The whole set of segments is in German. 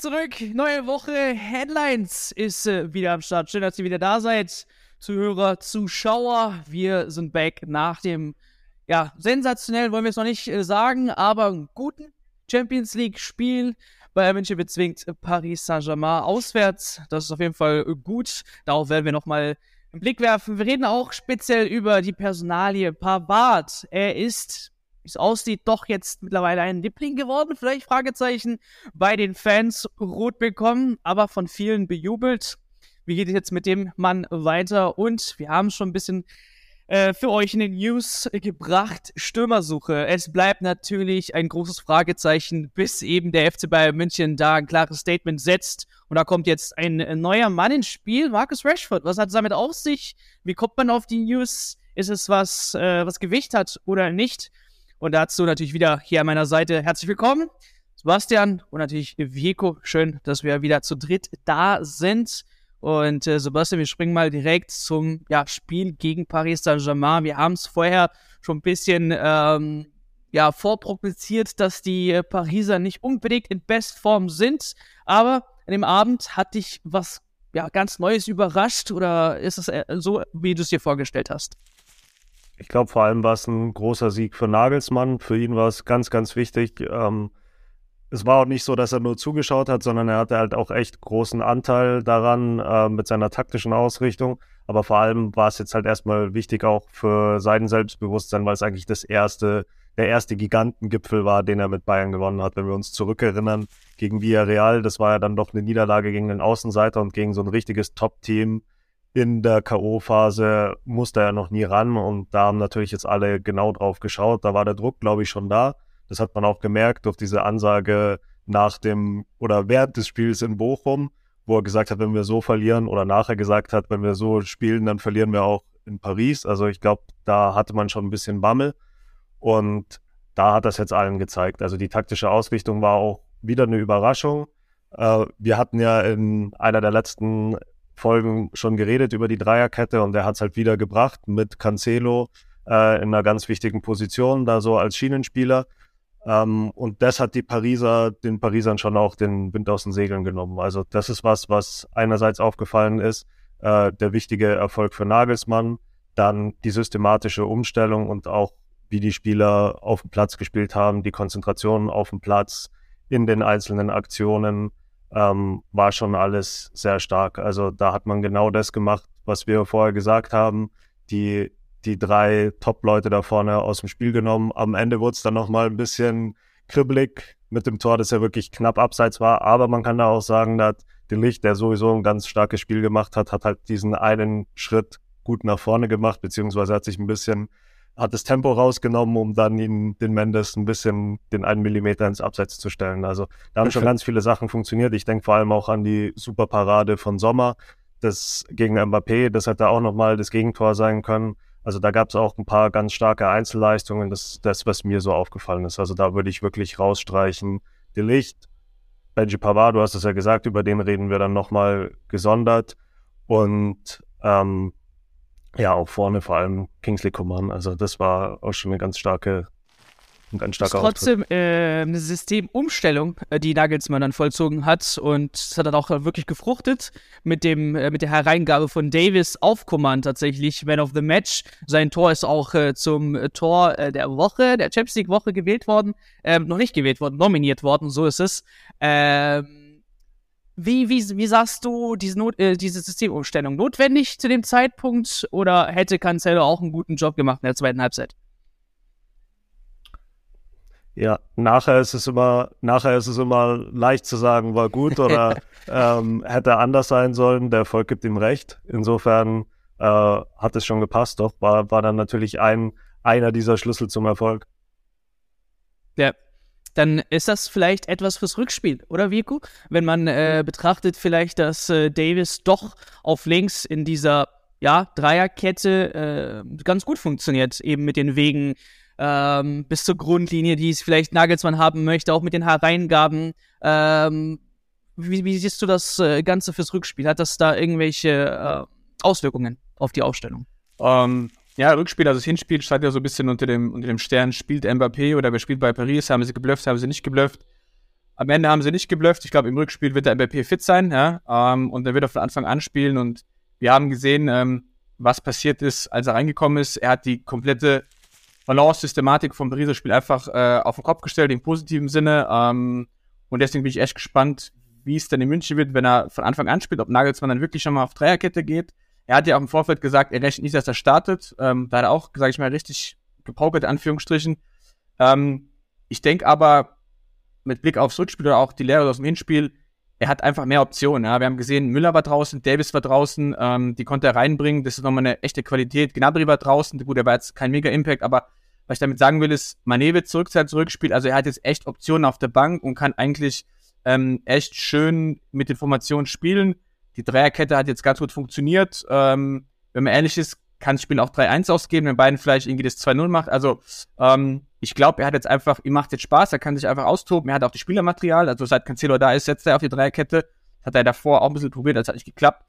zurück. Neue Woche. Headlines ist äh, wieder am Start. Schön, dass ihr wieder da seid. Zuhörer, Zuschauer. Wir sind back nach dem, ja, sensationell wollen wir es noch nicht äh, sagen, aber guten Champions League-Spiel. Bayern München bezwingt Paris Saint-Germain auswärts. Das ist auf jeden Fall gut. Darauf werden wir nochmal einen Blick werfen. Wir reden auch speziell über die Personalie Pavard. Er ist es aussieht, doch jetzt mittlerweile ein Liebling geworden. Vielleicht Fragezeichen bei den Fans rot bekommen, aber von vielen bejubelt. Wie geht es jetzt mit dem Mann weiter? Und wir haben schon ein bisschen äh, für euch in den News gebracht. Stürmersuche. Es bleibt natürlich ein großes Fragezeichen, bis eben der FC Bayern München da ein klares Statement setzt. Und da kommt jetzt ein neuer Mann ins Spiel, Marcus Rashford. Was hat es damit auf sich? Wie kommt man auf die News? Ist es was, äh, was Gewicht hat oder nicht? Und dazu natürlich wieder hier an meiner Seite herzlich willkommen, Sebastian und natürlich Vico. Schön, dass wir wieder zu dritt da sind. Und äh, Sebastian, wir springen mal direkt zum ja, Spiel gegen Paris Saint-Germain. Wir haben es vorher schon ein bisschen ähm, ja, vorprognostiziert, dass die Pariser nicht unbedingt in Bestform sind. Aber an dem Abend hat dich was ja, ganz Neues überrascht oder ist es äh, so, wie du es dir vorgestellt hast? Ich glaube, vor allem war es ein großer Sieg für Nagelsmann. Für ihn war es ganz, ganz wichtig. Ähm, es war auch nicht so, dass er nur zugeschaut hat, sondern er hatte halt auch echt großen Anteil daran äh, mit seiner taktischen Ausrichtung. Aber vor allem war es jetzt halt erstmal wichtig auch für sein Selbstbewusstsein, weil es eigentlich das erste, der erste Gigantengipfel war, den er mit Bayern gewonnen hat. Wenn wir uns zurückerinnern gegen Villarreal, das war ja dann doch eine Niederlage gegen den Außenseiter und gegen so ein richtiges Top-Team in der K.O.-Phase musste er noch nie ran und da haben natürlich jetzt alle genau drauf geschaut. Da war der Druck, glaube ich, schon da. Das hat man auch gemerkt durch diese Ansage nach dem oder während des Spiels in Bochum, wo er gesagt hat, wenn wir so verlieren oder nachher gesagt hat, wenn wir so spielen, dann verlieren wir auch in Paris. Also ich glaube, da hatte man schon ein bisschen Bammel und da hat das jetzt allen gezeigt. Also die taktische Ausrichtung war auch wieder eine Überraschung. Äh, wir hatten ja in einer der letzten Folgen schon geredet über die Dreierkette und er hat es halt wieder gebracht mit Cancelo äh, in einer ganz wichtigen Position, da so als Schienenspieler. Ähm, und das hat die Pariser, den Parisern schon auch den Wind aus den Segeln genommen. Also das ist was, was einerseits aufgefallen ist, äh, der wichtige Erfolg für Nagelsmann, dann die systematische Umstellung und auch wie die Spieler auf dem Platz gespielt haben, die Konzentration auf dem Platz, in den einzelnen Aktionen, ähm, war schon alles sehr stark. Also da hat man genau das gemacht, was wir vorher gesagt haben. Die, die drei Top-Leute da vorne aus dem Spiel genommen. Am Ende wurde es dann nochmal ein bisschen kribbelig mit dem Tor, das ja wirklich knapp abseits war. Aber man kann da auch sagen, dass der Licht, der sowieso ein ganz starkes Spiel gemacht hat, hat halt diesen einen Schritt gut nach vorne gemacht, beziehungsweise hat sich ein bisschen hat das Tempo rausgenommen, um dann ihn, den Mendes ein bisschen den einen Millimeter ins Abseits zu stellen. Also da haben schon ganz viele Sachen funktioniert. Ich denke vor allem auch an die Superparade von Sommer, das gegen Mbappé, das hätte auch nochmal das Gegentor sein können. Also da gab es auch ein paar ganz starke Einzelleistungen, das, das, was mir so aufgefallen ist. Also da würde ich wirklich rausstreichen. Die Licht, Benji Pavard, du hast es ja gesagt, über den reden wir dann nochmal gesondert. Und ähm, ja, auch vorne vor allem Kingsley Coman. Also das war auch schon eine ganz starke, ein ganz starker ist trotzdem äh, eine Systemumstellung, äh, die Nagelsmann dann vollzogen hat und es hat dann auch wirklich gefruchtet mit dem äh, mit der Hereingabe von Davis auf Coman tatsächlich Man of the Match. Sein Tor ist auch äh, zum Tor äh, der Woche, der Champions League Woche gewählt worden, ähm, noch nicht gewählt worden, nominiert worden, so ist es. Ähm, wie, wie, wie sahst du diese, Not, äh, diese Systemumstellung? Notwendig zu dem Zeitpunkt oder hätte Cancelo auch einen guten Job gemacht in der zweiten Halbzeit? Ja, nachher ist es immer, nachher ist es immer leicht zu sagen, war gut oder ähm, hätte anders sein sollen. Der Erfolg gibt ihm recht. Insofern äh, hat es schon gepasst, doch war, war dann natürlich ein einer dieser Schlüssel zum Erfolg. Ja, dann ist das vielleicht etwas fürs Rückspiel, oder Vico? Wenn man äh, betrachtet vielleicht, dass äh, Davis doch auf links in dieser ja, Dreierkette äh, ganz gut funktioniert, eben mit den Wegen ähm, bis zur Grundlinie, die es vielleicht Nagelsmann haben möchte, auch mit den Hereingaben. Ähm, wie, wie, siehst du das äh, Ganze fürs Rückspiel? Hat das da irgendwelche äh, Auswirkungen auf die Aufstellung? Um, ähm, ja, Rückspiel, also das Hinspiel stand ja so ein bisschen unter dem, unter dem Stern, spielt Mbappé oder wer spielt bei Paris, haben sie geblufft, haben sie nicht geblufft. Am Ende haben sie nicht geblufft. Ich glaube, im Rückspiel wird der MVP fit sein, ja, ähm, und er wird er von Anfang an spielen. Und wir haben gesehen, ähm, was passiert ist, als er reingekommen ist. Er hat die komplette Balance-Systematik vom Pariser Spiel einfach äh, auf den Kopf gestellt, im positiven Sinne. Ähm, und deswegen bin ich echt gespannt, wie es dann in München wird, wenn er von Anfang an spielt, ob Nagelsmann dann wirklich schon mal auf Dreierkette geht. Er hat ja auch im Vorfeld gesagt, er rechnet nicht, dass er startet. Ähm, da hat er auch, sage ich mal, richtig gepokert, in Anführungsstrichen. Ähm, ich denke aber, mit Blick aufs Rückspiel oder auch die Lehre aus dem Hinspiel, er hat einfach mehr Optionen. Ja. Wir haben gesehen, Müller war draußen, Davis war draußen, ähm, die konnte er reinbringen. Das ist nochmal eine echte Qualität. Gnabry war draußen, gut, er war jetzt kein Mega-Impact, aber was ich damit sagen will, ist, Mané wird zurück sein zurückgespielt. Also er hat jetzt echt Optionen auf der Bank und kann eigentlich ähm, echt schön mit den Formationen spielen. Die Dreierkette hat jetzt ganz gut funktioniert. Ähm, wenn man ehrlich ist, kann das Spiel auch 3-1 ausgeben, wenn beiden vielleicht irgendwie das 2-0 macht. Also ähm, ich glaube, er hat jetzt einfach, ihm macht jetzt Spaß, er kann sich einfach austoben, er hat auch das Spielermaterial, also seit Cancelo da ist, setzt er auf die Dreierkette. Das hat er davor auch ein bisschen probiert, das hat nicht geklappt.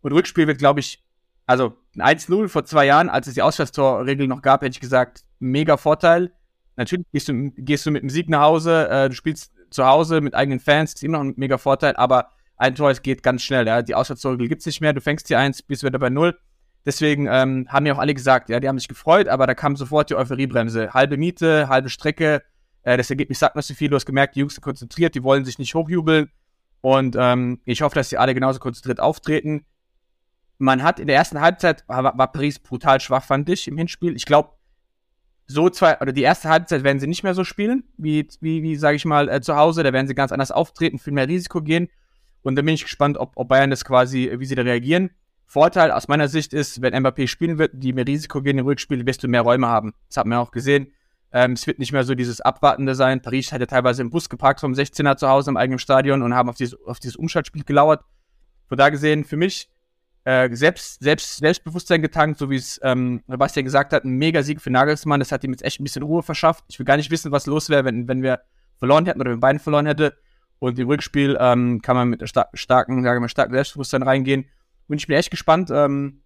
Und Rückspiel wird, glaube ich, also ein 1-0 vor zwei Jahren, als es die Auswärtstorregel noch gab, hätte ich gesagt, mega Vorteil. Natürlich gehst du, gehst du mit einem Sieg nach Hause, äh, du spielst zu Hause mit eigenen Fans, ist immer noch ein mega Vorteil, aber ein Tor, es geht ganz schnell, ja. Die Auswärtstorregel gibt's nicht mehr, du fängst die eins, bist wieder bei null. Deswegen ähm, haben ja auch alle gesagt, ja, die haben sich gefreut, aber da kam sofort die Euphoriebremse. Halbe Miete, halbe Strecke. Äh, das Ergebnis sagt nicht so viel. Du hast gemerkt, die Jungs sind konzentriert, die wollen sich nicht hochjubeln. Und ähm, ich hoffe, dass sie alle genauso konzentriert auftreten. Man hat in der ersten Halbzeit, war, war Paris brutal schwach, fand ich, im Hinspiel. Ich glaube, so zwei, oder die erste Halbzeit werden sie nicht mehr so spielen, wie, wie, wie sage ich mal, äh, zu Hause. Da werden sie ganz anders auftreten, viel mehr Risiko gehen. Und da bin ich gespannt, ob, ob Bayern das quasi, wie sie da reagieren. Vorteil aus meiner Sicht ist, wenn Mbappé spielen wird, die mehr Risiko gehen im Rückspiel, wirst du mehr Räume haben. Das hat man auch gesehen. Ähm, es wird nicht mehr so dieses Abwartende sein. Paris hat ja teilweise im Bus geparkt vom 16er zu Hause im eigenen Stadion und haben auf dieses, auf dieses Umschaltspiel gelauert. Von da gesehen, für mich äh, selbst, selbst, Selbstbewusstsein getankt, so wie es ähm, Sebastian gesagt hat, ein Mega-Sieg für Nagelsmann. Das hat ihm jetzt echt ein bisschen Ruhe verschafft. Ich will gar nicht wissen, was los wäre, wenn, wenn wir verloren hätten oder wenn beiden verloren hätte. Und im Rückspiel ähm, kann man mit star starken, sagen wir, starken Selbstbewusstsein reingehen. Und ich bin echt gespannt. Ähm,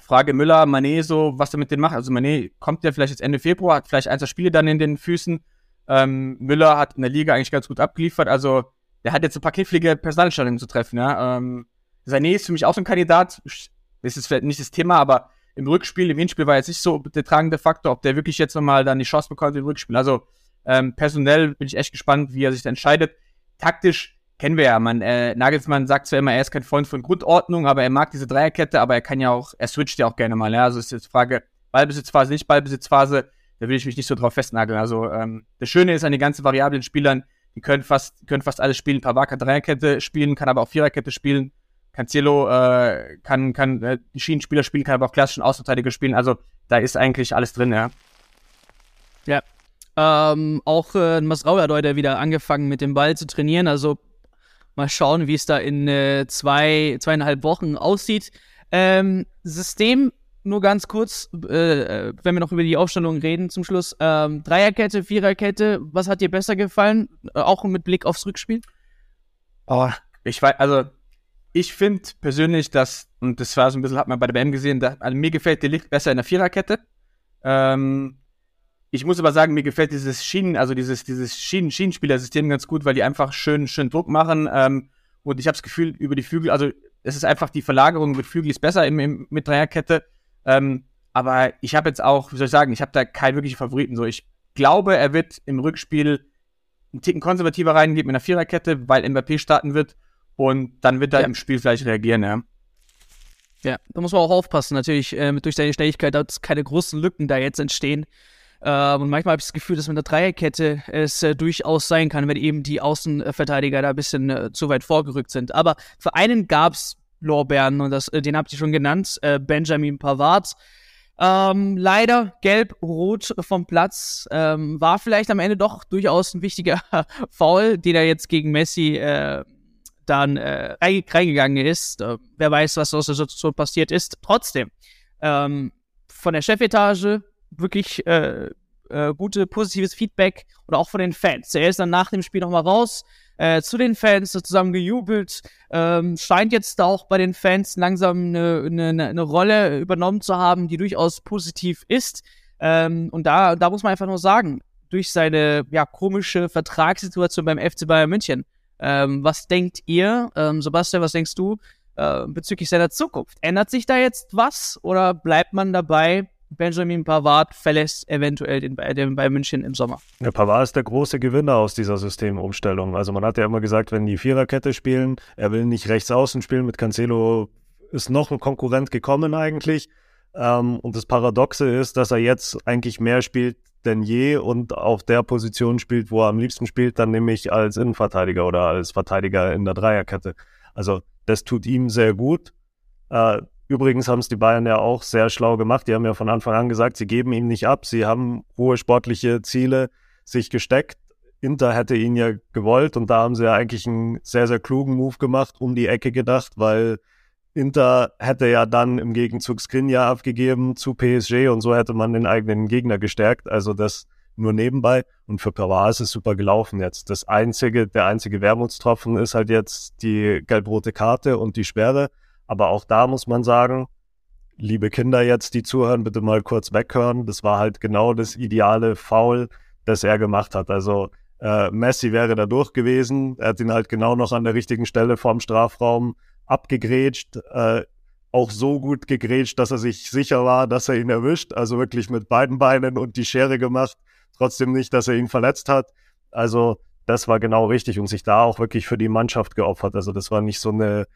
Frage Müller, Mané, so, was er mit denen macht. Also Mané kommt ja vielleicht jetzt Ende Februar, hat vielleicht ein, zwei Spiele dann in den Füßen. Ähm, Müller hat in der Liga eigentlich ganz gut abgeliefert. Also der hat jetzt ein paar knifflige Personalentscheidungen zu treffen. Ja? Ähm, Sané ist für mich auch so ein Kandidat. Das ist vielleicht nicht das Thema, aber im Rückspiel, im Hinspiel war jetzt nicht so der tragende Faktor, ob der wirklich jetzt nochmal dann die Chance bekommt im Rückspiel. Also ähm, personell bin ich echt gespannt, wie er sich da entscheidet. Taktisch kennen wir ja, man, äh, Nagelsmann sagt zwar immer, er ist kein Freund von Grundordnung, aber er mag diese Dreierkette, aber er kann ja auch, er switcht ja auch gerne mal, ja, also ist jetzt Frage, Ballbesitzphase, nicht Ballbesitzphase, da will ich mich nicht so drauf festnageln, also, ähm, das Schöne ist an den ganzen variablen Spielern, die können fast, können fast alles spielen, Pavard Dreierkette spielen, kann aber auch Viererkette spielen, Cancelo, äh, kann, kann, äh, die Schienenspieler spielen, kann aber auch klassischen Außenverteidiger spielen, also, da ist eigentlich alles drin, ja. Ja, ähm, auch äh, Masraoui hat heute wieder angefangen mit dem Ball zu trainieren. Also Mal schauen, wie es da in äh, zwei, zweieinhalb Wochen aussieht. Ähm, System, nur ganz kurz, äh, wenn wir noch über die Aufstellung reden zum Schluss. Ähm, Dreierkette, Viererkette, was hat dir besser gefallen? Äh, auch mit Blick aufs Rückspiel? Oh, ich weiß, also ich finde persönlich, dass, und das war so ein bisschen, hat man bei der BM gesehen, da, also mir gefällt der Licht besser in der Viererkette. Ähm, ich muss aber sagen, mir gefällt dieses Schienen, also dieses, dieses Schienen Schienenspielersystem ganz gut, weil die einfach schön, schön Druck machen. Ähm, und ich habe das Gefühl, über die Flügel, also es ist einfach die Verlagerung mit Flügel ist besser im, im, mit Dreierkette. Ähm, aber ich habe jetzt auch, wie soll ich sagen, ich habe da keinen wirklichen Favoriten. So, ich glaube, er wird im Rückspiel einen Ticken konservativer reingehen mit einer Viererkette, weil Mbappé starten wird. Und dann wird er ja. im Spiel vielleicht reagieren, ja. Ja, da muss man auch aufpassen. Natürlich, äh, durch seine Schnelligkeit, dass keine großen Lücken da jetzt entstehen. Ähm, und manchmal habe ich das Gefühl, dass mit der Dreierkette es äh, durchaus sein kann, wenn eben die Außenverteidiger da ein bisschen äh, zu weit vorgerückt sind. Aber für einen gab es Lorbeeren und das, äh, den habt ihr schon genannt, äh, Benjamin Pavard. Ähm, leider gelb-rot vom Platz. Ähm, war vielleicht am Ende doch durchaus ein wichtiger Foul, den er jetzt gegen Messi äh, dann äh, reingegangen ist. Äh, wer weiß, was aus der Situation passiert ist. Trotzdem, ähm, von der Chefetage wirklich äh, äh, gute, positives Feedback oder auch von den Fans. Er ist dann nach dem Spiel nochmal raus, äh, zu den Fans zusammen gejubelt, ähm, scheint jetzt auch bei den Fans langsam eine, eine, eine Rolle übernommen zu haben, die durchaus positiv ist. Ähm, und da, da muss man einfach nur sagen, durch seine ja, komische Vertragssituation beim FC Bayern München. Ähm, was denkt ihr, ähm, Sebastian, was denkst du äh, bezüglich seiner Zukunft? Ändert sich da jetzt was oder bleibt man dabei? Benjamin Pavard verlässt eventuell den, den Bayern München im Sommer. Ja, Pavard ist der große Gewinner aus dieser Systemumstellung. Also man hat ja immer gesagt, wenn die Viererkette spielen, er will nicht rechts außen spielen. Mit Cancelo ist noch ein Konkurrent gekommen eigentlich. Ähm, und das Paradoxe ist, dass er jetzt eigentlich mehr spielt denn je und auf der Position spielt, wo er am liebsten spielt, dann nämlich als Innenverteidiger oder als Verteidiger in der Dreierkette. Also das tut ihm sehr gut. Äh, übrigens haben es die Bayern ja auch sehr schlau gemacht. Die haben ja von Anfang an gesagt, sie geben ihn nicht ab. Sie haben hohe sportliche Ziele sich gesteckt. Inter hätte ihn ja gewollt und da haben sie ja eigentlich einen sehr, sehr klugen Move gemacht, um die Ecke gedacht, weil Inter hätte ja dann im Gegenzug Skriniar abgegeben zu PSG und so hätte man den eigenen Gegner gestärkt. Also das nur nebenbei. Und für Pavard ist es super gelaufen jetzt. Das einzige, der einzige Wermutstropfen ist halt jetzt die gelb-rote Karte und die Sperre. Aber auch da muss man sagen, liebe Kinder jetzt, die zuhören, bitte mal kurz weghören. Das war halt genau das ideale Foul, das er gemacht hat. Also äh, Messi wäre da durch gewesen. Er hat ihn halt genau noch an der richtigen Stelle vorm Strafraum abgegrätscht, äh, auch so gut gegrätscht, dass er sich sicher war, dass er ihn erwischt. Also wirklich mit beiden Beinen und die Schere gemacht. Trotzdem nicht, dass er ihn verletzt hat. Also das war genau richtig und sich da auch wirklich für die Mannschaft geopfert. Also das war nicht so eine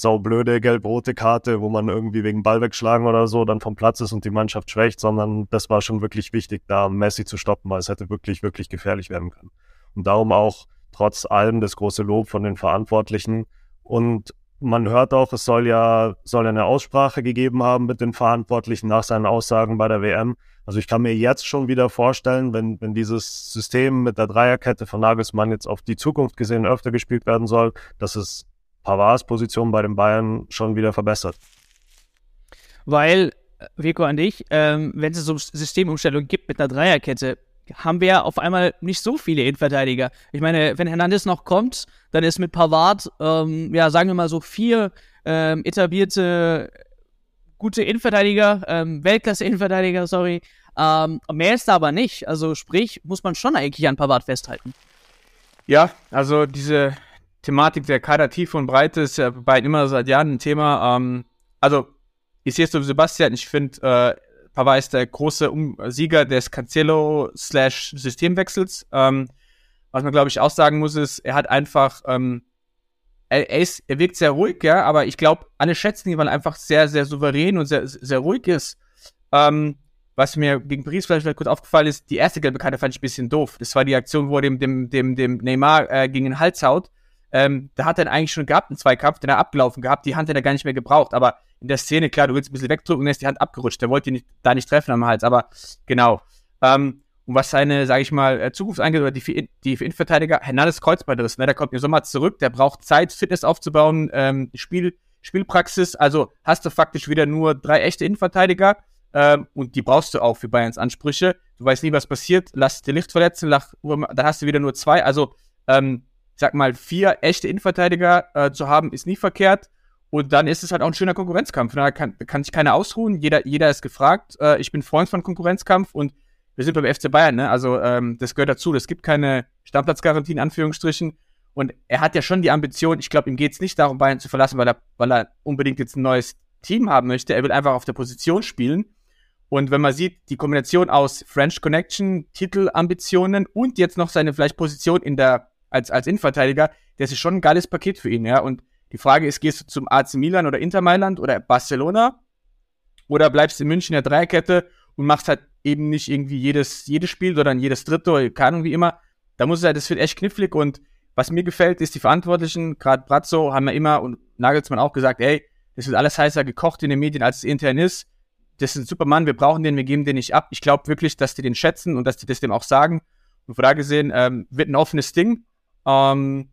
saublöde gelb-rote Karte, wo man irgendwie wegen Ball wegschlagen oder so dann vom Platz ist und die Mannschaft schwächt, sondern das war schon wirklich wichtig, da Messi zu stoppen, weil es hätte wirklich, wirklich gefährlich werden können. Und darum auch trotz allem das große Lob von den Verantwortlichen. Und man hört auch, es soll ja, soll eine Aussprache gegeben haben mit den Verantwortlichen nach seinen Aussagen bei der WM. Also ich kann mir jetzt schon wieder vorstellen, wenn, wenn dieses System mit der Dreierkette von Nagelsmann jetzt auf die Zukunft gesehen öfter gespielt werden soll, dass es Pavards Position bei den Bayern schon wieder verbessert. Weil, Vico an dich, ähm, wenn es so Systemumstellung gibt mit einer Dreierkette, haben wir auf einmal nicht so viele Innenverteidiger. Ich meine, wenn Hernandez noch kommt, dann ist mit Pavard, ähm, ja, sagen wir mal so vier ähm, etablierte gute Innenverteidiger, ähm, Weltklasse-Innenverteidiger, sorry. Ähm, mehr ist da aber nicht. Also sprich, muss man schon eigentlich an Pavard festhalten. Ja, also diese Thematik der Kadertiefe und Breite ist ja bei immer seit Jahren ein Thema. Ähm, also, ich sehe es so wie Sebastian, ich finde, äh, Pavard ist der große um Sieger des Cancelo-Systemwechsels. Ähm, was man, glaube ich, auch sagen muss, ist, er hat einfach, ähm, er, er, ist, er wirkt sehr ruhig, ja, aber ich glaube, alle schätzen ihn, weil er einfach sehr, sehr souverän und sehr, sehr ruhig ist. Ähm, was mir gegen Paris vielleicht, vielleicht kurz aufgefallen ist, die erste gelbe Karte fand ich ein bisschen doof. Das war die Aktion, wo er dem, dem, dem, dem Neymar äh, gegen den Hals haut. Ähm, da hat er eigentlich schon gehabt, einen Zweikampf, den er abgelaufen gehabt, die Hand hat er gar nicht mehr gebraucht, aber in der Szene, klar, du willst ein bisschen wegdrücken er ist die Hand abgerutscht, der wollte ihn nicht, da nicht treffen am Hals, aber genau. Ähm, und was seine, sage ich mal, äh, Zukunft angeht, oder die für, die für Innenverteidiger, Hernandez Kreuzbandriss, ne, der kommt im Sommer zurück, der braucht Zeit, Fitness aufzubauen, ähm, Spiel, Spielpraxis, also hast du faktisch wieder nur drei echte Innenverteidiger, ähm, und die brauchst du auch für Bayerns Ansprüche. Du weißt nie, was passiert, lass dir Licht verletzen, lach, dann hast du wieder nur zwei, also, ähm, sag mal, vier echte Innenverteidiger äh, zu haben, ist nie verkehrt. Und dann ist es halt auch ein schöner Konkurrenzkampf. Da kann, kann sich keiner ausruhen. Jeder, jeder ist gefragt. Äh, ich bin Freund von Konkurrenzkampf und wir sind beim FC Bayern, ne? Also ähm, das gehört dazu. Es gibt keine Stammplatzgarantie in Anführungsstrichen. Und er hat ja schon die Ambition, ich glaube, ihm geht es nicht darum, Bayern zu verlassen, weil er, weil er unbedingt jetzt ein neues Team haben möchte. Er will einfach auf der Position spielen. Und wenn man sieht, die Kombination aus French Connection, Titelambitionen und jetzt noch seine vielleicht Position in der als, als Innenverteidiger, das ist schon ein geiles Paket für ihn, ja. Und die Frage ist, gehst du zum AC Milan oder Inter Mailand oder Barcelona? Oder bleibst du in München in der Dreierkette und machst halt eben nicht irgendwie jedes, jedes Spiel, sondern jedes dritte oder keine Ahnung wie immer. Da muss es halt, das wird echt knifflig und was mir gefällt, ist die Verantwortlichen, gerade Brazzo, haben ja immer und Nagelsmann auch gesagt, ey, das wird alles heißer gekocht in den Medien, als es intern ist. Das ist ein super Mann, wir brauchen den, wir geben den nicht ab. Ich glaube wirklich, dass die den schätzen und dass die das dem auch sagen. Und von da gesehen, ähm, wird ein offenes Ding. Ähm,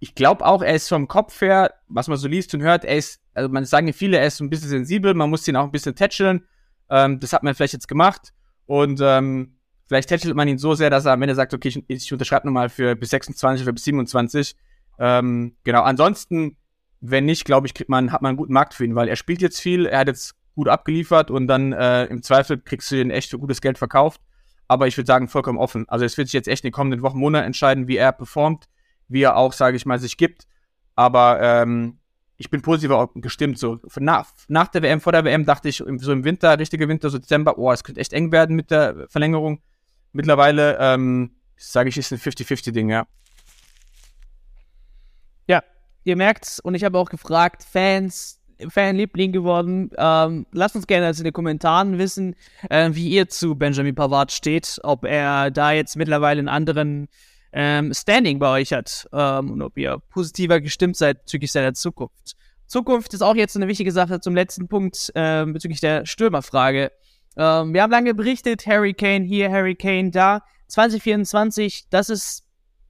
ich glaube auch, er ist vom Kopf her, was man so liest und hört, er ist, also man sagen viele, er ist ein bisschen sensibel, man muss ihn auch ein bisschen tätscheln. Ähm, das hat man vielleicht jetzt gemacht. Und ähm, vielleicht tätschelt man ihn so sehr, dass er am Ende sagt, okay, ich, ich unterschreibe nochmal für bis 26 oder bis 27. Ähm, genau, ansonsten, wenn nicht, glaube ich, kriegt man, hat man einen guten Markt für ihn, weil er spielt jetzt viel, er hat jetzt gut abgeliefert und dann äh, im Zweifel kriegst du ihn echt für gutes Geld verkauft. Aber ich würde sagen, vollkommen offen. Also es wird sich jetzt echt in den kommenden Wochen, Monaten entscheiden, wie er performt, wie er auch, sage ich mal, sich gibt. Aber ähm, ich bin positiver gestimmt. So nach, nach der WM, vor der WM dachte ich, so im Winter, richtige Winter, so Dezember, oh, es könnte echt eng werden mit der Verlängerung. Mittlerweile, ähm, sage ich, ist ein 50-50-Ding, ja. Ja, ihr merkt's und ich habe auch gefragt, Fans, Fanliebling geworden. Ähm, lasst uns gerne also in den Kommentaren wissen, äh, wie ihr zu Benjamin Pavard steht, ob er da jetzt mittlerweile einen anderen ähm, Standing bei euch hat ähm, und ob ihr positiver gestimmt seid bezüglich seiner Zukunft. Zukunft ist auch jetzt eine wichtige Sache zum letzten Punkt äh, bezüglich der Stürmerfrage. Ähm, wir haben lange berichtet, Harry Kane hier, Harry Kane da. 2024, das ist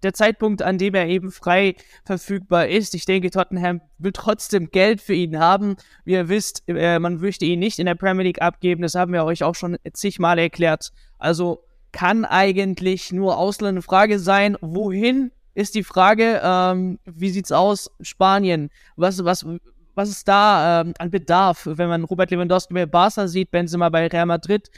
der Zeitpunkt, an dem er eben frei verfügbar ist. Ich denke, Tottenham will trotzdem Geld für ihn haben. Wie ihr wisst, äh, man möchte ihn nicht in der Premier League abgeben. Das haben wir euch auch schon zigmal erklärt. Also kann eigentlich nur Ausland eine Frage sein. Wohin ist die Frage? Ähm, wie sieht's aus? Spanien. Was, was, was ist da ähm, an Bedarf, wenn man Robert Lewandowski bei Barca sieht, Benzema bei Real Madrid?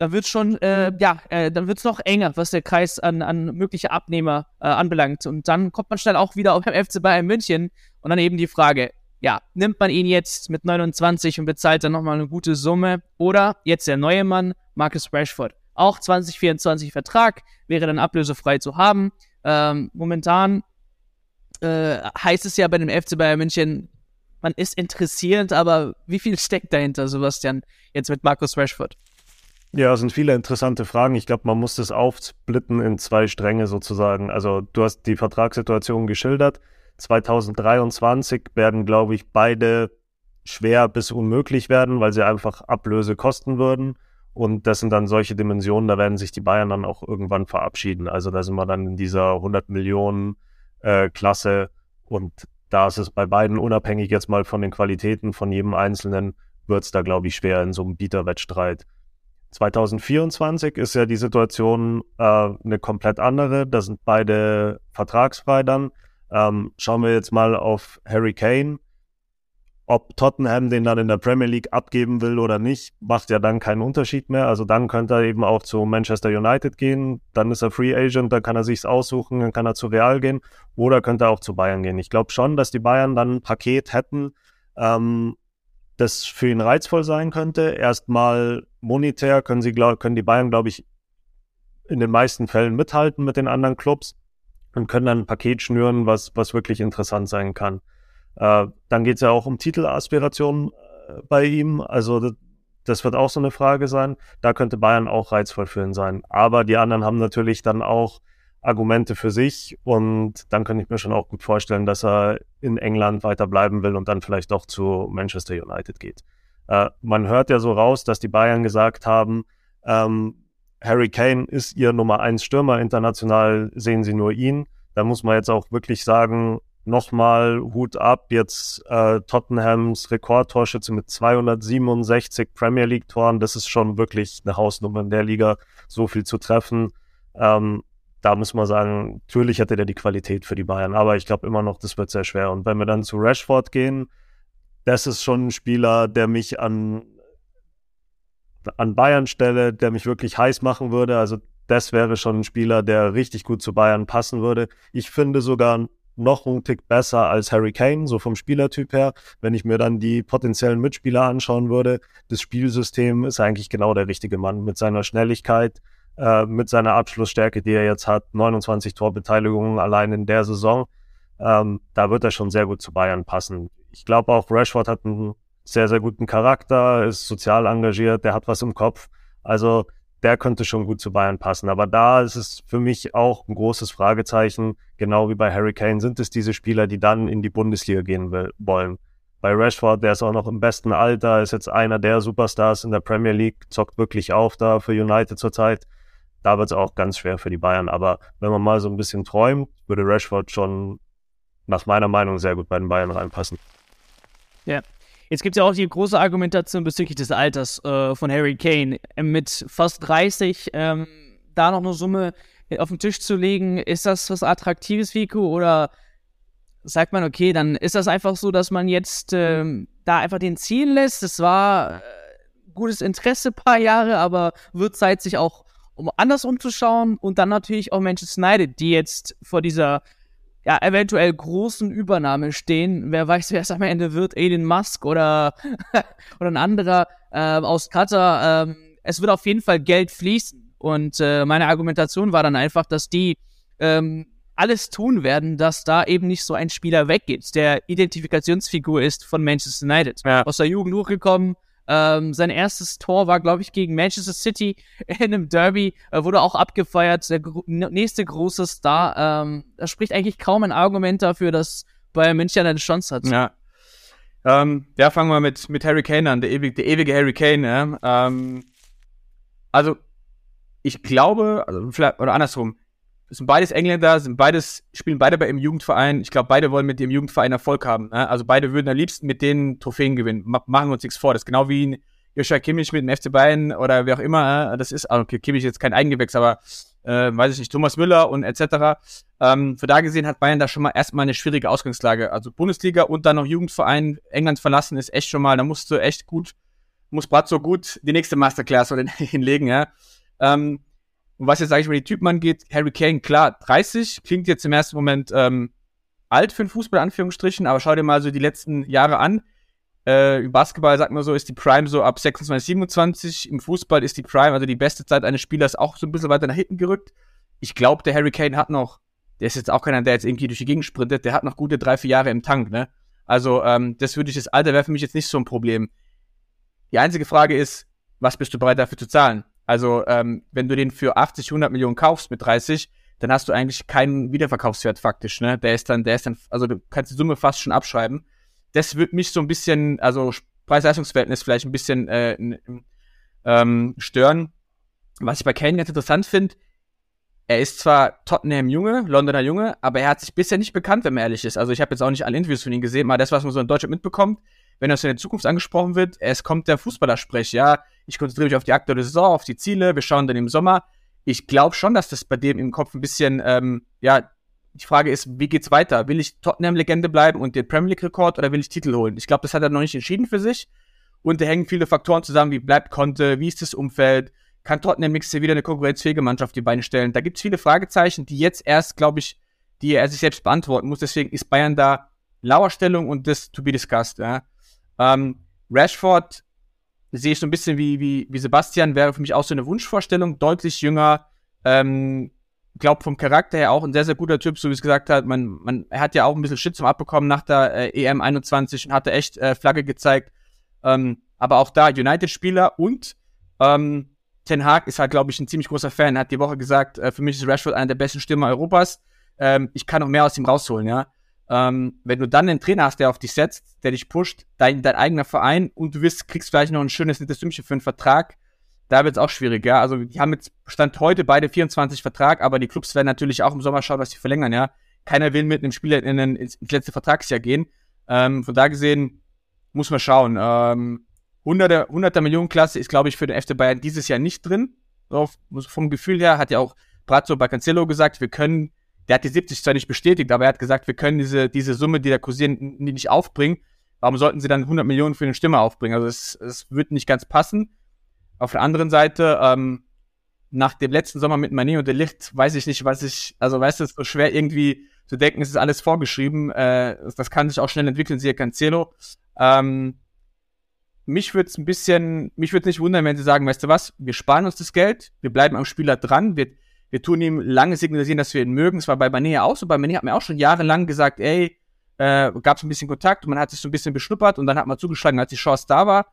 Dann wird schon, äh, ja, äh, dann wird es noch enger, was der Kreis an, an mögliche Abnehmer äh, anbelangt. Und dann kommt man schnell auch wieder auf dem FC Bayern München und dann eben die Frage, ja, nimmt man ihn jetzt mit 29 und bezahlt dann nochmal eine gute Summe oder jetzt der neue Mann, Marcus Rashford. Auch 2024 Vertrag, wäre dann ablösefrei zu haben. Ähm, momentan äh, heißt es ja bei dem FC Bayern München, man ist interessiert, aber wie viel steckt dahinter, Sebastian, jetzt mit Marcus Rashford? Ja, es sind viele interessante Fragen. Ich glaube, man muss das aufsplitten in zwei Stränge sozusagen. Also du hast die Vertragssituation geschildert. 2023 werden, glaube ich, beide schwer bis unmöglich werden, weil sie einfach Ablöse kosten würden. Und das sind dann solche Dimensionen, da werden sich die Bayern dann auch irgendwann verabschieden. Also da sind wir dann in dieser 100 Millionen äh, Klasse. Und da ist es bei beiden unabhängig jetzt mal von den Qualitäten von jedem Einzelnen, wird es da, glaube ich, schwer in so einem Bieterwettstreit. 2024 ist ja die Situation äh, eine komplett andere. Da sind beide vertragsfrei dann. Ähm, schauen wir jetzt mal auf Harry Kane. Ob Tottenham den dann in der Premier League abgeben will oder nicht, macht ja dann keinen Unterschied mehr. Also dann könnte er eben auch zu Manchester United gehen. Dann ist er Free Agent, dann kann er sich's aussuchen, dann kann er zu Real gehen oder könnte er auch zu Bayern gehen. Ich glaube schon, dass die Bayern dann ein Paket hätten, ähm, das für ihn reizvoll sein könnte. Erstmal monetär können sie, können die Bayern, glaube ich, in den meisten Fällen mithalten mit den anderen Clubs und können dann ein Paket schnüren, was, was wirklich interessant sein kann. Äh, dann geht es ja auch um Titelaspirationen äh, bei ihm. Also das, das wird auch so eine Frage sein. Da könnte Bayern auch reizvoll für ihn sein. Aber die anderen haben natürlich dann auch Argumente für sich und dann könnte ich mir schon auch gut vorstellen, dass er in England weiter bleiben will und dann vielleicht doch zu Manchester United geht. Äh, man hört ja so raus, dass die Bayern gesagt haben, ähm, Harry Kane ist ihr Nummer eins Stürmer, international sehen sie nur ihn. Da muss man jetzt auch wirklich sagen, nochmal Hut ab, jetzt äh, Tottenhams Rekordtorschütze mit 267 Premier League Toren, das ist schon wirklich eine Hausnummer in der Liga, so viel zu treffen. Ähm, da muss man sagen, natürlich hatte der die Qualität für die Bayern, aber ich glaube immer noch, das wird sehr schwer. Und wenn wir dann zu Rashford gehen, das ist schon ein Spieler, der mich an, an Bayern stelle, der mich wirklich heiß machen würde. Also das wäre schon ein Spieler, der richtig gut zu Bayern passen würde. Ich finde sogar noch einen Tick besser als Harry Kane, so vom Spielertyp her. Wenn ich mir dann die potenziellen Mitspieler anschauen würde, das Spielsystem ist eigentlich genau der richtige Mann mit seiner Schnelligkeit, äh, mit seiner Abschlussstärke, die er jetzt hat, 29 Torbeteiligungen allein in der Saison. Ähm, da wird er schon sehr gut zu Bayern passen. Ich glaube auch, Rashford hat einen sehr, sehr guten Charakter, ist sozial engagiert, der hat was im Kopf. Also der könnte schon gut zu Bayern passen. Aber da ist es für mich auch ein großes Fragezeichen, genau wie bei Harry Kane, sind es diese Spieler, die dann in die Bundesliga gehen will, wollen. Bei Rashford, der ist auch noch im besten Alter, ist jetzt einer der Superstars in der Premier League, zockt wirklich auf da für United zurzeit da wird es auch ganz schwer für die Bayern. Aber wenn man mal so ein bisschen träumt, würde Rashford schon nach meiner Meinung sehr gut bei den Bayern reinpassen. Ja. Jetzt gibt es ja auch die große Argumentation bezüglich des Alters äh, von Harry Kane. Mit fast 30 ähm, da noch eine Summe auf den Tisch zu legen, ist das was Attraktives, Vico? Oder sagt man, okay, dann ist das einfach so, dass man jetzt ähm, da einfach den ziehen lässt? Es war äh, gutes Interesse, paar Jahre, aber wird Zeit, sich auch um anders umzuschauen und dann natürlich auch Manchester United, die jetzt vor dieser ja, eventuell großen Übernahme stehen. Wer weiß, wer es am Ende wird, Elon Musk oder, oder ein anderer äh, aus Katar. Ähm, es wird auf jeden Fall Geld fließen. Und äh, meine Argumentation war dann einfach, dass die ähm, alles tun werden, dass da eben nicht so ein Spieler weggeht, der Identifikationsfigur ist von Manchester United. Ja. Aus der Jugend hochgekommen, ähm, sein erstes Tor war, glaube ich, gegen Manchester City in einem Derby, äh, wurde auch abgefeiert. Der gro nächste große Star. Ähm, da spricht eigentlich kaum ein Argument dafür, dass Bayern München eine Chance hat. Ja. Ähm, ja, fangen wir mit, mit Harry Kane an, der ewige, der ewige Harry Kane. Ja? Ähm, also, ich glaube, also vielleicht, oder andersrum, es sind beides Engländer, sind beides, spielen beide bei ihrem Jugendverein. Ich glaube, beide wollen mit dem Jugendverein Erfolg haben. Ne? Also beide würden am liebsten mit denen Trophäen gewinnen. Ma machen wir uns nichts vor. Das ist genau wie Joshua Kimmich mit dem FC Bayern oder wer auch immer. Äh? Das ist, also okay, Kimmich ist jetzt kein Eigengewächs, aber äh, weiß ich nicht, Thomas Müller und etc. Ähm, für da gesehen hat Bayern da schon mal erstmal eine schwierige Ausgangslage. Also Bundesliga und dann noch Jugendverein England verlassen ist echt schon mal, da musst du echt gut, muss Brazzo gut die nächste Masterclass hinlegen, ja. Ähm, und was jetzt, sage ich mal, die Typen angeht, Harry Kane, klar, 30, klingt jetzt im ersten Moment ähm, alt für den Fußball, Anführungsstrichen, aber schau dir mal so die letzten Jahre an. Äh, Im Basketball, sagt man so, ist die Prime so ab 26, 27. Im Fußball ist die Prime, also die beste Zeit eines Spielers, auch so ein bisschen weiter nach hinten gerückt. Ich glaube, der Harry Kane hat noch, der ist jetzt auch keiner, der jetzt irgendwie durch die Gegend sprintet, der hat noch gute drei, vier Jahre im Tank, ne? Also, ähm, das würde ich, das Alter wäre für mich jetzt nicht so ein Problem. Die einzige Frage ist, was bist du bereit dafür zu zahlen? Also, ähm, wenn du den für 80, 100 Millionen kaufst mit 30, dann hast du eigentlich keinen Wiederverkaufswert faktisch, ne? Der ist dann, der ist dann, also du kannst die Summe fast schon abschreiben. Das wird mich so ein bisschen, also Preis-Leistungsverhältnis vielleicht ein bisschen äh, ähm, stören. Was ich bei Kane ganz interessant finde, er ist zwar Tottenham-Junge, Londoner Junge, aber er hat sich bisher nicht bekannt, wenn man ehrlich ist. Also ich habe jetzt auch nicht alle Interviews von ihm gesehen, mal das, was man so in Deutschland mitbekommt, wenn das in der Zukunft angesprochen wird, es kommt der Fußballersprech, ja, ich konzentriere mich auf die aktuelle Saison, auf die Ziele, wir schauen dann im Sommer. Ich glaube schon, dass das bei dem im Kopf ein bisschen, ähm, ja, die Frage ist, wie geht's weiter? Will ich Tottenham-Legende bleiben und den Premier League-Rekord oder will ich Titel holen? Ich glaube, das hat er noch nicht entschieden für sich. Und da hängen viele Faktoren zusammen, wie bleibt Conte, wie ist das Umfeld, kann Tottenham nächstes wieder eine konkurrenzfähige Mannschaft die Beine stellen? Da gibt es viele Fragezeichen, die jetzt erst, glaube ich, die er sich selbst beantworten muss. Deswegen ist Bayern da Lauerstellung und das to be discussed. Ja. Ähm, Rashford sehe ich so ein bisschen wie, wie, wie Sebastian, wäre für mich auch so eine Wunschvorstellung, deutlich jünger, ähm, glaube vom Charakter her auch ein sehr, sehr guter Typ, so wie es gesagt hat. Man, man, er hat ja auch ein bisschen Shit zum Abbekommen nach der äh, EM 21 und hatte echt äh, Flagge gezeigt. Ähm, aber auch da United-Spieler und ähm, Ten Hag ist halt, glaube ich, ein ziemlich großer Fan. Er hat die Woche gesagt, äh, für mich ist Rashford einer der besten Stürmer Europas. Ähm, ich kann noch mehr aus ihm rausholen, ja. Ähm, wenn du dann einen Trainer hast, der auf dich setzt, der dich pusht, dein, dein eigener Verein und du wirst, kriegst vielleicht noch ein schönes nettes Sümmchen für einen Vertrag, da wird es auch schwierig, ja. Also die haben jetzt Stand heute beide 24 Vertrag, aber die Clubs werden natürlich auch im Sommer schauen, dass sie verlängern, ja. Keiner will mit einem Spieler in ein, ins, letzte Vertragsjahr gehen. Ähm, von da gesehen muss man schauen. Ähm, 100er, 100er Millionen Klasse ist, glaube ich, für den FC Bayern dieses Jahr nicht drin. So, vom Gefühl her hat ja auch Brazzo bei Cancelo gesagt, wir können der hat die 70 zwar nicht bestätigt, aber er hat gesagt, wir können diese, diese Summe, die da kursieren, nicht aufbringen. Warum sollten sie dann 100 Millionen für eine Stimme aufbringen? Also es, es wird nicht ganz passen. Auf der anderen Seite, ähm, nach dem letzten Sommer mit Mané und der Licht, weiß ich nicht, was ich, also weißt du, es ist so schwer irgendwie zu denken, es ist alles vorgeschrieben. Äh, das kann sich auch schnell entwickeln, siehe Cancelo. Ähm, mich würde es ein bisschen, mich würde nicht wundern, wenn sie sagen, weißt du was, wir sparen uns das Geld, wir bleiben am Spieler dran, wir wir tun ihm lange signalisieren, dass wir ihn mögen. Es war bei Mané auch so. Bei Mané hat mir auch schon jahrelang gesagt, ey, äh, gab es ein bisschen Kontakt und man hat sich so ein bisschen beschnuppert und dann hat man zugeschlagen, als die Chance da war.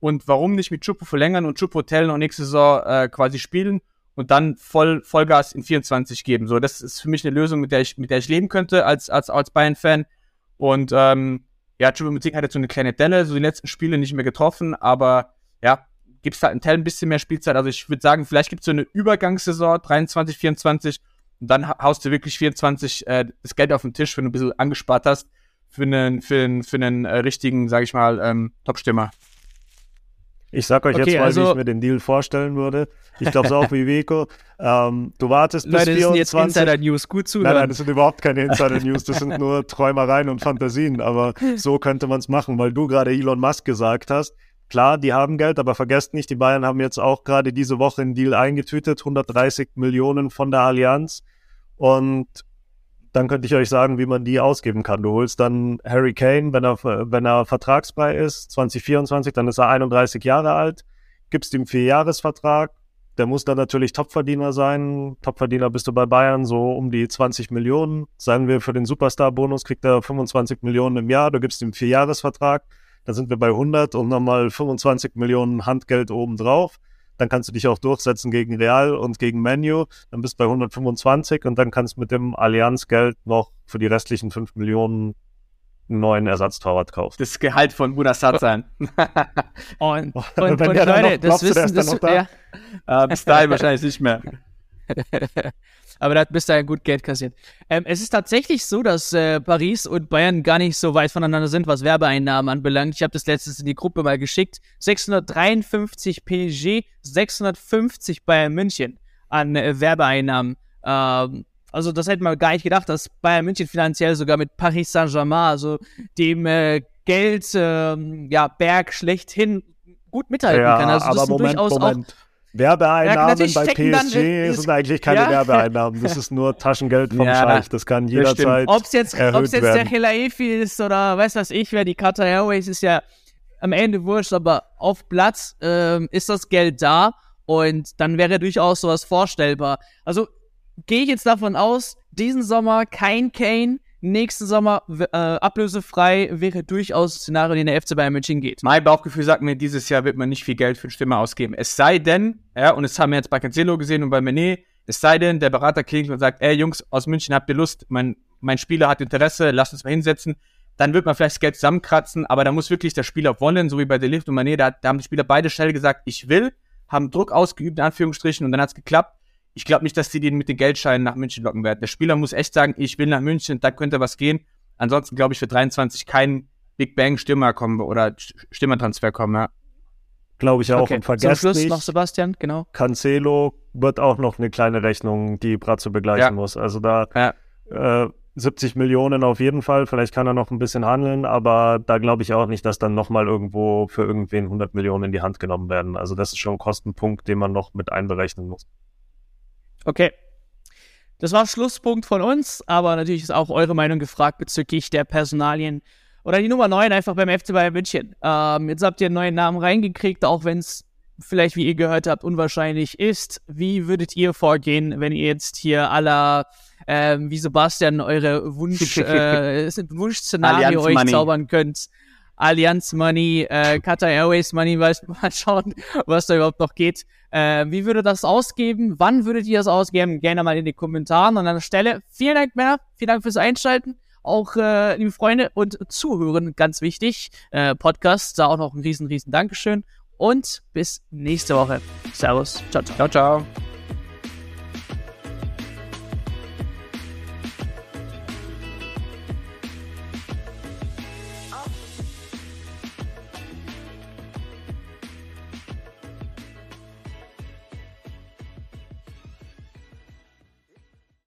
Und warum nicht mit Chupo verlängern und Chupo Hotel noch nächste Saison äh, quasi spielen und dann voll Vollgas in 24 geben. So, das ist für mich eine Lösung, mit der ich, mit der ich leben könnte als, als, als Bayern-Fan. Und ähm, ja, Chupo Muting hat jetzt so eine kleine Delle, so die letzten Spiele nicht mehr getroffen, aber ja, gibt es halt in Tell ein bisschen mehr Spielzeit. Also ich würde sagen, vielleicht gibt es so eine Übergangssaison, 23, 24, und dann haust du wirklich 24 äh, das Geld auf den Tisch, wenn du ein bisschen angespart hast, für einen, für einen, für einen äh, richtigen, sag ich mal, ähm, Top-Stimmer. Ich sag euch okay, jetzt mal, also, wie ich mir den Deal vorstellen würde. Ich glaube es auch wie Vico. Ähm, du wartest bis Leute, 24. Das sind jetzt Insider-News, gut zuhören. Nein, nein, das sind überhaupt keine Insider-News, das sind nur Träumereien und Fantasien. Aber so könnte man es machen, weil du gerade Elon Musk gesagt hast klar, die haben Geld, aber vergesst nicht, die Bayern haben jetzt auch gerade diese Woche einen Deal eingetütet, 130 Millionen von der Allianz. Und dann könnte ich euch sagen, wie man die ausgeben kann. Du holst dann Harry Kane, wenn er, wenn er vertragsfrei ist, 2024, dann ist er 31 Jahre alt, gibst ihm vier Jahresvertrag. Der muss dann natürlich Topverdiener sein. Topverdiener bist du bei Bayern so um die 20 Millionen. Sagen wir, für den Superstar-Bonus kriegt er 25 Millionen im Jahr. Du gibst ihm vier Jahresvertrag. Dann sind wir bei 100 und nochmal 25 Millionen Handgeld obendrauf dann kannst du dich auch durchsetzen gegen Real und gegen Menu, dann bist du bei 125 und dann kannst du mit dem Allianzgeld noch für die restlichen 5 Millionen einen neuen Ersatztorwart kaufen. Das Gehalt von Bunassad sein. und, und, und Leute, das wissen, das, ja. uh, bis dahin wahrscheinlich nicht mehr. Aber da hat bis dahin gut Geld kassiert. Ähm, es ist tatsächlich so, dass äh, Paris und Bayern gar nicht so weit voneinander sind, was Werbeeinnahmen anbelangt. Ich habe das letztes in die Gruppe mal geschickt. 653 PSG, 650 Bayern München an äh, Werbeeinnahmen. Ähm, also das hätte man gar nicht gedacht, dass Bayern München finanziell sogar mit Paris Saint-Germain, also dem äh, Geld, äh, ja, Berg schlechthin gut mithalten ja, kann. Also das aber Moment, durchaus Moment. Werbeeinnahmen ja, bei PSG sind eigentlich keine ja. Werbeeinnahmen. Das ist nur Taschengeld vom ja, Scheich. Das kann jederzeit. Ob es jetzt, ob's jetzt der Hilaifi ist oder weiß was ich, wer die Qatar Airways ist ja am Ende wurscht, aber auf Platz ähm, ist das Geld da und dann wäre durchaus sowas vorstellbar. Also gehe ich jetzt davon aus, diesen Sommer kein Kane, nächsten Sommer äh, ablösefrei wäre durchaus ein Szenario, in der FC Bayern München geht. Mein Bauchgefühl sagt mir, dieses Jahr wird man nicht viel Geld für eine Stimme ausgeben. Es sei denn, ja, und das haben wir jetzt bei Cancelo gesehen und bei Menet, es sei denn, der Berater klingelt und sagt, ey Jungs, aus München habt ihr Lust, mein, mein Spieler hat Interesse, lasst uns mal hinsetzen. Dann wird man vielleicht das Geld zusammenkratzen, aber da muss wirklich der Spieler wollen, so wie bei Delift und Manet, da, da haben die Spieler beide schnell gesagt, ich will, haben Druck ausgeübt, in Anführungsstrichen, und dann hat's geklappt ich glaube nicht, dass die den mit den Geldscheinen nach München locken werden. Der Spieler muss echt sagen, ich will nach München, da könnte was gehen. Ansonsten glaube ich für 23 kein Big Bang Stürmer kommen oder Stürmertransfer kommen, ja. Glaube ich auch. Okay. Und vergesst Zum Schluss nicht, noch Sebastian, genau. Cancelo wird auch noch eine kleine Rechnung, die Bratzo begleichen ja. muss. Also da ja. äh, 70 Millionen auf jeden Fall. Vielleicht kann er noch ein bisschen handeln, aber da glaube ich auch nicht, dass dann nochmal irgendwo für irgendwen 100 Millionen in die Hand genommen werden. Also das ist schon ein Kostenpunkt, den man noch mit einberechnen muss. Okay. Das war Schlusspunkt von uns, aber natürlich ist auch eure Meinung gefragt bezüglich der Personalien. Oder die Nummer 9 einfach beim FC Bayern München. Ähm, jetzt habt ihr einen neuen Namen reingekriegt, auch wenn es vielleicht, wie ihr gehört habt, unwahrscheinlich ist. Wie würdet ihr vorgehen, wenn ihr jetzt hier aller, ähm, wie Sebastian, eure Wunsch, äh, Wunschszenario euch zaubern könnt? Allianz Money, äh, Qatar Airways Money, mal schauen, was da überhaupt noch geht. Äh, wie würde das ausgeben? Wann würdet ihr das ausgeben? Gerne mal in die Kommentare. Und an der Stelle, vielen Dank, Männer. Vielen Dank fürs Einschalten. Auch, äh, liebe Freunde und Zuhören, ganz wichtig. Äh, Podcast, da auch noch ein riesen, riesen Dankeschön. Und bis nächste Woche. Servus. Ciao, ciao. ciao, ciao.